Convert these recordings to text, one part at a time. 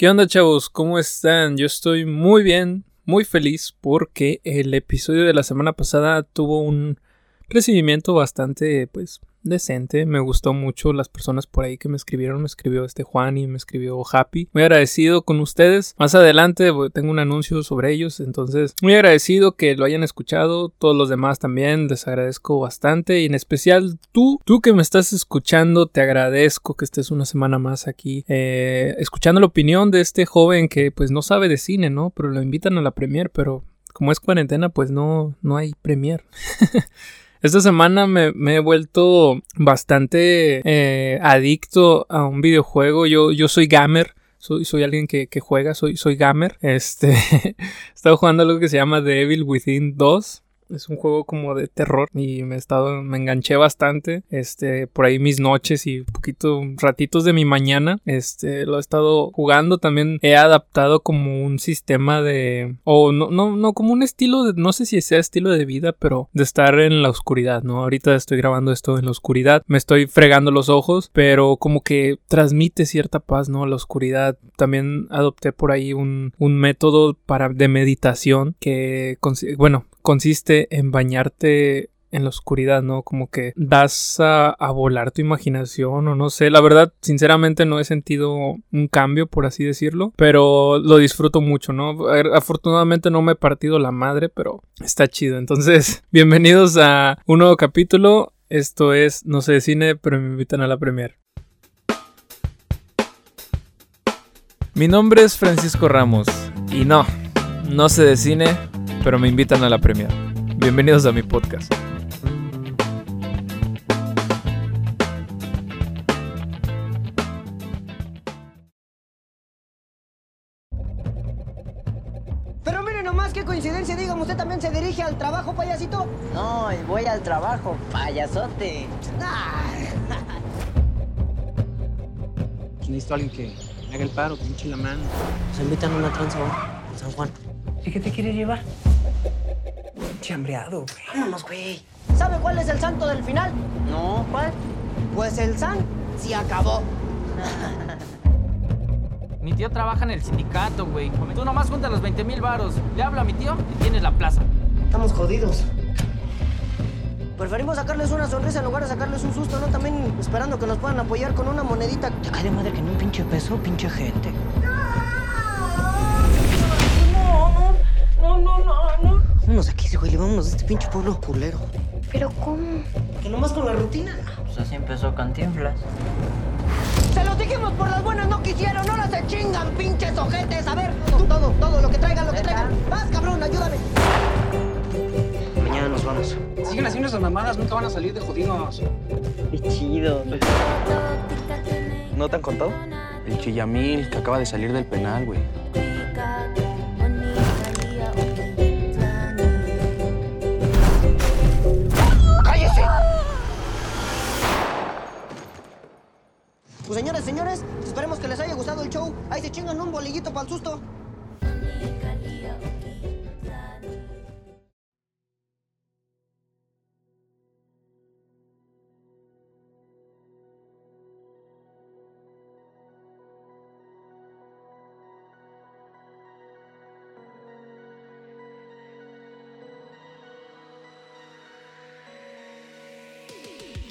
¿Qué onda chavos? ¿Cómo están? Yo estoy muy bien, muy feliz porque el episodio de la semana pasada tuvo un recibimiento bastante pues decente. Me gustó mucho las personas por ahí que me escribieron. Me escribió este Juan y me escribió Happy. Muy agradecido con ustedes. Más adelante tengo un anuncio sobre ellos. Entonces, muy agradecido que lo hayan escuchado. Todos los demás también les agradezco bastante. Y en especial tú, tú que me estás escuchando, te agradezco que estés una semana más aquí eh, escuchando la opinión de este joven que pues no sabe de cine, ¿no? Pero lo invitan a la premier, pero como es cuarentena, pues no, no hay premier. Esta semana me, he vuelto bastante eh, adicto a un videojuego. Yo, yo soy gamer. Soy, soy alguien que, juega, soy, soy gamer. Este, he estado jugando algo que se llama The Evil Within 2. Es un juego como de terror y me he estado, me enganché bastante. Este, por ahí mis noches y poquito ratitos de mi mañana. Este, lo he estado jugando. También he adaptado como un sistema de, o no, no, no, como un estilo de, no sé si sea estilo de vida, pero de estar en la oscuridad, ¿no? Ahorita estoy grabando esto en la oscuridad. Me estoy fregando los ojos, pero como que transmite cierta paz, ¿no? La oscuridad. También adopté por ahí un, un método para, de meditación que, bueno, consiste en bañarte en la oscuridad, ¿no? Como que das a, volar tu imaginación o no sé. La verdad, sinceramente no he sentido un cambio, por así decirlo, pero lo disfruto mucho, ¿no? Afortunadamente no me he partido la madre, pero está chido. Entonces, bienvenidos a un nuevo capítulo. Esto es No sé de cine, pero me invitan a la premier. Mi nombre es Francisco Ramos y no, no sé de cine, pero me invitan a la premia. Bienvenidos a mi podcast. Pero mire nomás qué coincidencia, dígame, ¿usted también se dirige al trabajo, payasito? No, voy al trabajo, payasote. Necesito a alguien que me haga el paro, que me eche la mano. Se invitan a una tranza San Juan. ¿Y qué te quiere llevar? Chambreado, güey. Vámonos, güey. ¿Sabe cuál es el santo del final? No, ¿cuál? Pues el san se acabó. mi tío trabaja en el sindicato, güey. Tú nomás juntas los 20 mil varos. Le hablo a mi tío y tienes la plaza. Estamos jodidos. Preferimos sacarles una sonrisa en lugar de sacarles un susto, ¿no? También esperando que nos puedan apoyar con una monedita. Te cae de madre que no un pinche peso, pinche gente. No, no, no, no. Vámonos de aquí, güey. Vámonos de este pinche pueblo culero. ¿Pero cómo? Que nomás con la rutina. Pues así empezó Cantinflas. Se los dijimos por las buenas, no quisieron. No las se chingan, pinches ojetes. A ver, todo, todo, todo, lo que traigan, lo que traigan. Vas, cabrón, ayúdame. Mañana nos vamos. Siguen haciendo esas mamadas, nunca van a salir de jodidos. Qué chido. ¿No te han contado? El Chillamil, que acaba de salir del penal, güey. Pues señores, señores, esperemos que les haya gustado el show. Ahí se chingan un bolillito para el susto.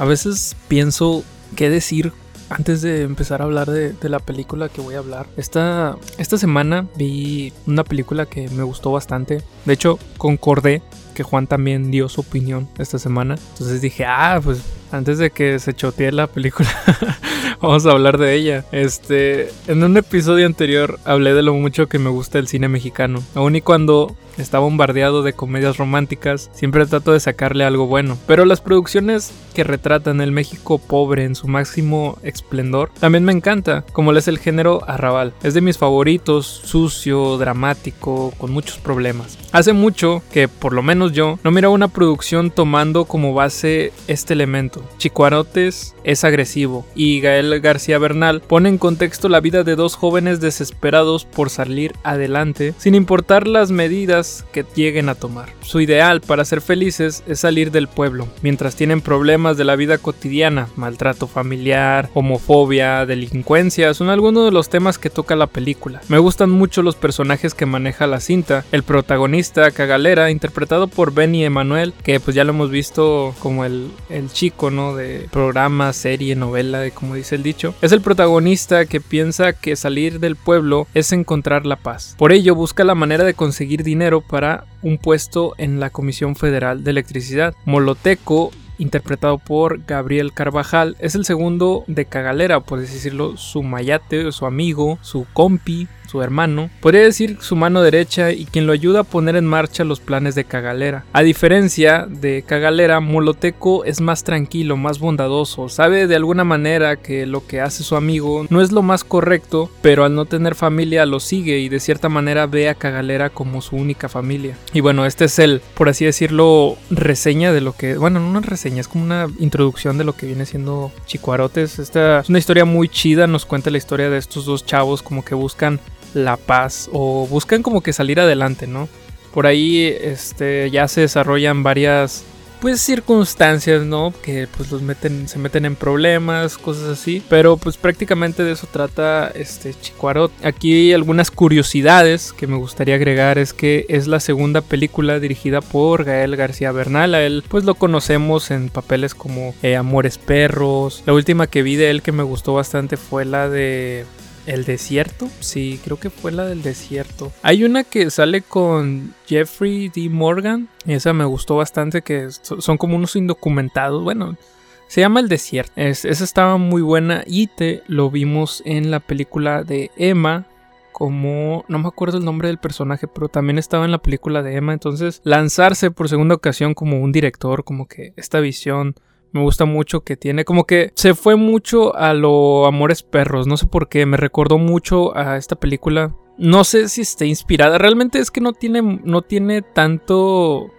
A veces pienso qué decir antes de empezar a hablar de, la película que voy a hablar, esta, esta semana vi una película que me gustó bastante. De hecho, concordé que Juan también dio su opinión esta semana. Entonces dije, ah, pues antes de que se chotee la película, vamos a hablar de ella. Este, en un episodio anterior hablé de lo mucho que me gusta el cine mexicano. Aún y cuando está bombardeado de comedias románticas, siempre trato de sacarle algo bueno. Pero las producciones que retratan el México pobre en su máximo esplendor también me encanta, como es el género arrabal. Es de mis favoritos, sucio, dramático, con muchos problemas. Hace mucho que, por lo menos yo, no miraba una producción tomando como base este elemento. Chicuarotes es agresivo y Gael García Bernal pone en contexto la vida de dos jóvenes desesperados por salir adelante, sin importar las medidas que lleguen a tomar. Su ideal para ser felices es salir del pueblo, mientras tienen problemas de la vida cotidiana, maltrato familiar, homofobia, delincuencia, son algunos de los temas que toca la película. Me gustan mucho los personajes que maneja la cinta, el protagonista Cagalera, interpretado por Benny Emanuel, que pues ya lo hemos visto como el, el chico, ¿no? De programa, serie, novela, de como dice el dicho. Es el protagonista que piensa que salir del pueblo es encontrar la paz. Por ello busca la manera de conseguir dinero para un puesto en la Comisión Federal de Electricidad. Moloteco interpretado por Gabriel Carvajal, es el segundo de Cagalera, por decirlo, su mayate, su amigo, su compi, su hermano, podría decir su mano derecha y quien lo ayuda a poner en marcha los planes de Cagalera. A diferencia de Cagalera, Moloteco es más tranquilo, más bondadoso, sabe de alguna manera que lo que hace su amigo no es lo más correcto, pero al no tener familia lo sigue y de cierta manera ve a Cagalera como su única familia. Y bueno, este es el, por así decirlo, reseña de lo que, bueno, no una reseña, es como una introducción de lo que viene siendo Chicuarotes. Esta es una historia muy chida, nos cuenta la historia de estos dos chavos como que buscan la paz o buscan como que salir adelante, ¿no? Por ahí este, ya se desarrollan varias pues circunstancias, ¿no? Que pues los meten, se meten en problemas, cosas así. Pero pues prácticamente de eso trata este Chicuarot. Aquí algunas curiosidades que me gustaría agregar es que es la segunda película dirigida por Gael García Bernal. A él pues lo conocemos en papeles como eh, Amores Perros. La última que vi de él que me gustó bastante fue la de el desierto, sí, creo que fue la del desierto. Hay una que sale con Jeffrey D. Morgan, esa me gustó bastante, que son como unos indocumentados, bueno, se llama El Desierto. esa estaba muy buena y te lo vimos en la película de Emma. Como no me acuerdo el nombre del personaje, pero también estaba en la película de Emma. Entonces, lanzarse por segunda ocasión como un director, como que esta visión me gusta mucho que tiene como que se fue mucho a lo Amores Perros, no sé por qué, me recordó mucho a esta película. No sé si esté inspirada, realmente es que no tiene no tiene tanto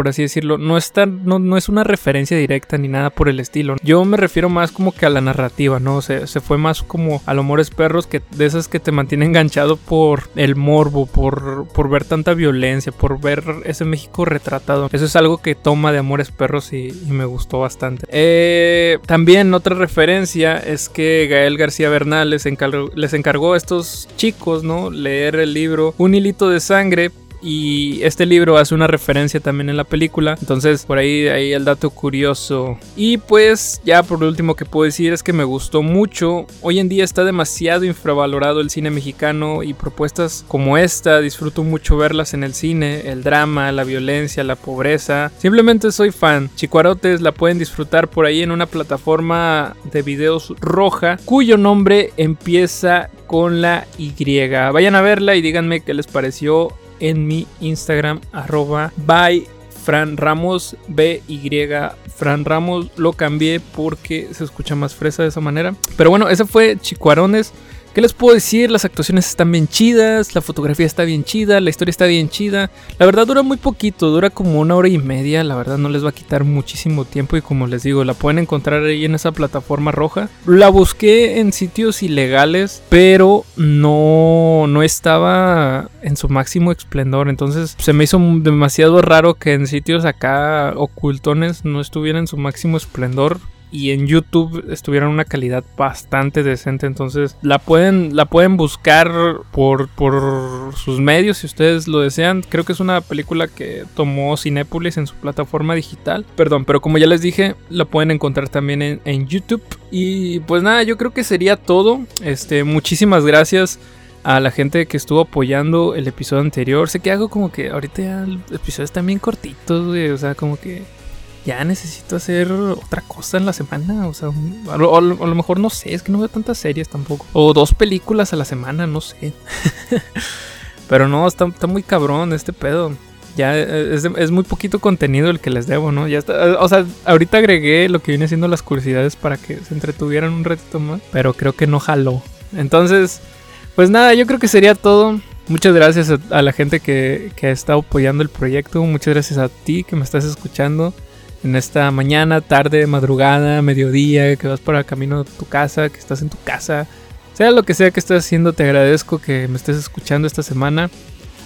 por así decirlo, no, está, no, no, es una referencia directa ni nada por el estilo. Yo me refiero más como que a la narrativa, ¿no? Se, se fue más como a Amores Perros, que de esas que te mantiene enganchado por el morbo, por, por ver tanta violencia, por ver ese México retratado. Eso es algo que toma de Amores Perros y, me gustó bastante. Eh, también otra referencia es que Gael García Bernal les encargó, les encargó a estos chicos, ¿no? Leer el libro Un hilito de sangre y este libro hace una referencia también en la película. Entonces, por ahí, ahí el dato curioso. Y pues, ya por último que puedo decir es que me gustó mucho. Hoy en día está demasiado infravalorado el cine mexicano y propuestas como esta disfruto mucho verlas en el cine. El drama, la violencia, la pobreza. Simplemente soy fan. Chicuarotes la pueden disfrutar por ahí en una plataforma de videos roja cuyo nombre empieza con la Y. Vayan a verla y díganme qué les pareció en mi Instagram, arroba by Fran Ramos, Fran Ramos. Lo cambié porque se escucha más fresa de esa manera. Pero bueno, ese fue Chicuarones. ¿Qué les puedo decir? Las actuaciones están bien chidas, la fotografía está bien chida, la historia está bien chida. La verdad dura muy poquito, dura como una hora y media, la verdad no les va a quitar muchísimo tiempo y como les digo, la pueden encontrar ahí en esa plataforma roja. La busqué en sitios ilegales, pero no, no estaba en su máximo esplendor, entonces se me hizo demasiado raro que en sitios acá ocultones no estuviera en su máximo esplendor y en YouTube estuvieron una calidad bastante decente. Entonces la pueden, la pueden buscar por, por sus medios si ustedes lo desean. Creo que es una película que tomó Cinepolis en su plataforma digital. Perdón, pero como ya les dije, la pueden encontrar también en, en YouTube. Y pues nada, yo creo que sería todo. Este, muchísimas gracias a la gente que estuvo apoyando el episodio anterior. Sé que hago como que ahorita ya el episodio está bien cortitos, O sea, como que ya necesito hacer otra cosa en la semana. O sea, a lo, mejor no sé, es que no veo tantas series tampoco. O dos películas a la semana, no sé. Pero no, está, muy cabrón este pedo. Ya es, muy poquito contenido el que les debo, ¿no? Ya está, o sea, ahorita agregué lo que viene siendo las curiosidades para que se entretuvieran un ratito más. Pero creo que no jaló. Entonces, pues nada, yo creo que sería todo. Muchas gracias a, a la gente que, que ha estado apoyando el proyecto. Muchas gracias a ti que me estás escuchando en esta mañana, tarde, madrugada, mediodía, que vas por el camino de tu casa, que estás en tu casa. Sea lo que sea que estés haciendo, te agradezco que me estés escuchando esta semana.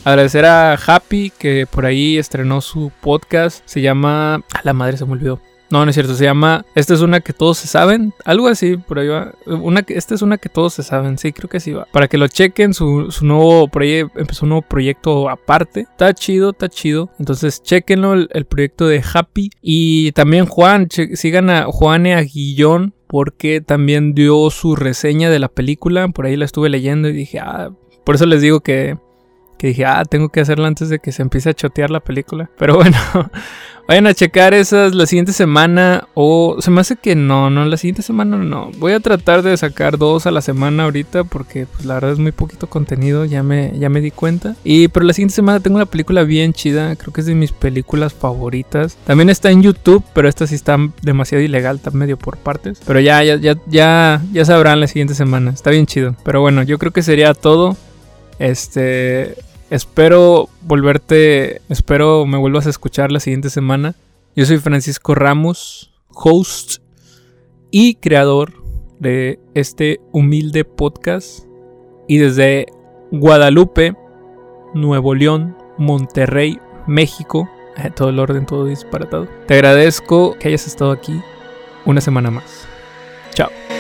Agradecer a Happy que por ahí estrenó su podcast. Se llama... A la madre se me olvidó. No, no es cierto, se llama. Esta es una que todos se saben. Algo así, por ahí va. Esta es una que todos se saben. Sí, creo que sí va. Para que lo chequen, su, su nuevo. Ahí empezó un nuevo proyecto aparte. Está chido, está chido. Entonces, chequenlo, el, proyecto de Happy. Y también Juan, sigan a Juane Aguillón. Porque también dio su reseña de la película. Por ahí la estuve leyendo y dije, ah. Por eso les digo que. Que dije, ah, tengo que hacerla antes de que se empiece a chotear la película. Pero bueno, vayan a checar esas la siguiente semana. O se me hace que no, no, la siguiente semana no. Voy a tratar de sacar dos a la semana ahorita. Porque pues, la verdad es muy poquito contenido. Ya me, ya me di cuenta. Y pero la siguiente semana tengo una película bien chida. Creo que es de mis películas favoritas. También está en YouTube. Pero esta sí está demasiado ilegal. Está medio por partes. Pero ya, ya, ya, ya, ya sabrán la siguiente semana. Está bien chido. Pero bueno, yo creo que sería todo. Este, espero volverte, espero me vuelvas a escuchar la siguiente semana. Yo soy Francisco Ramos, host y creador de este humilde podcast. Y desde Guadalupe, Nuevo León, Monterrey, México, eh, todo el orden, todo disparatado. Te agradezco que hayas estado aquí una semana más. Chao.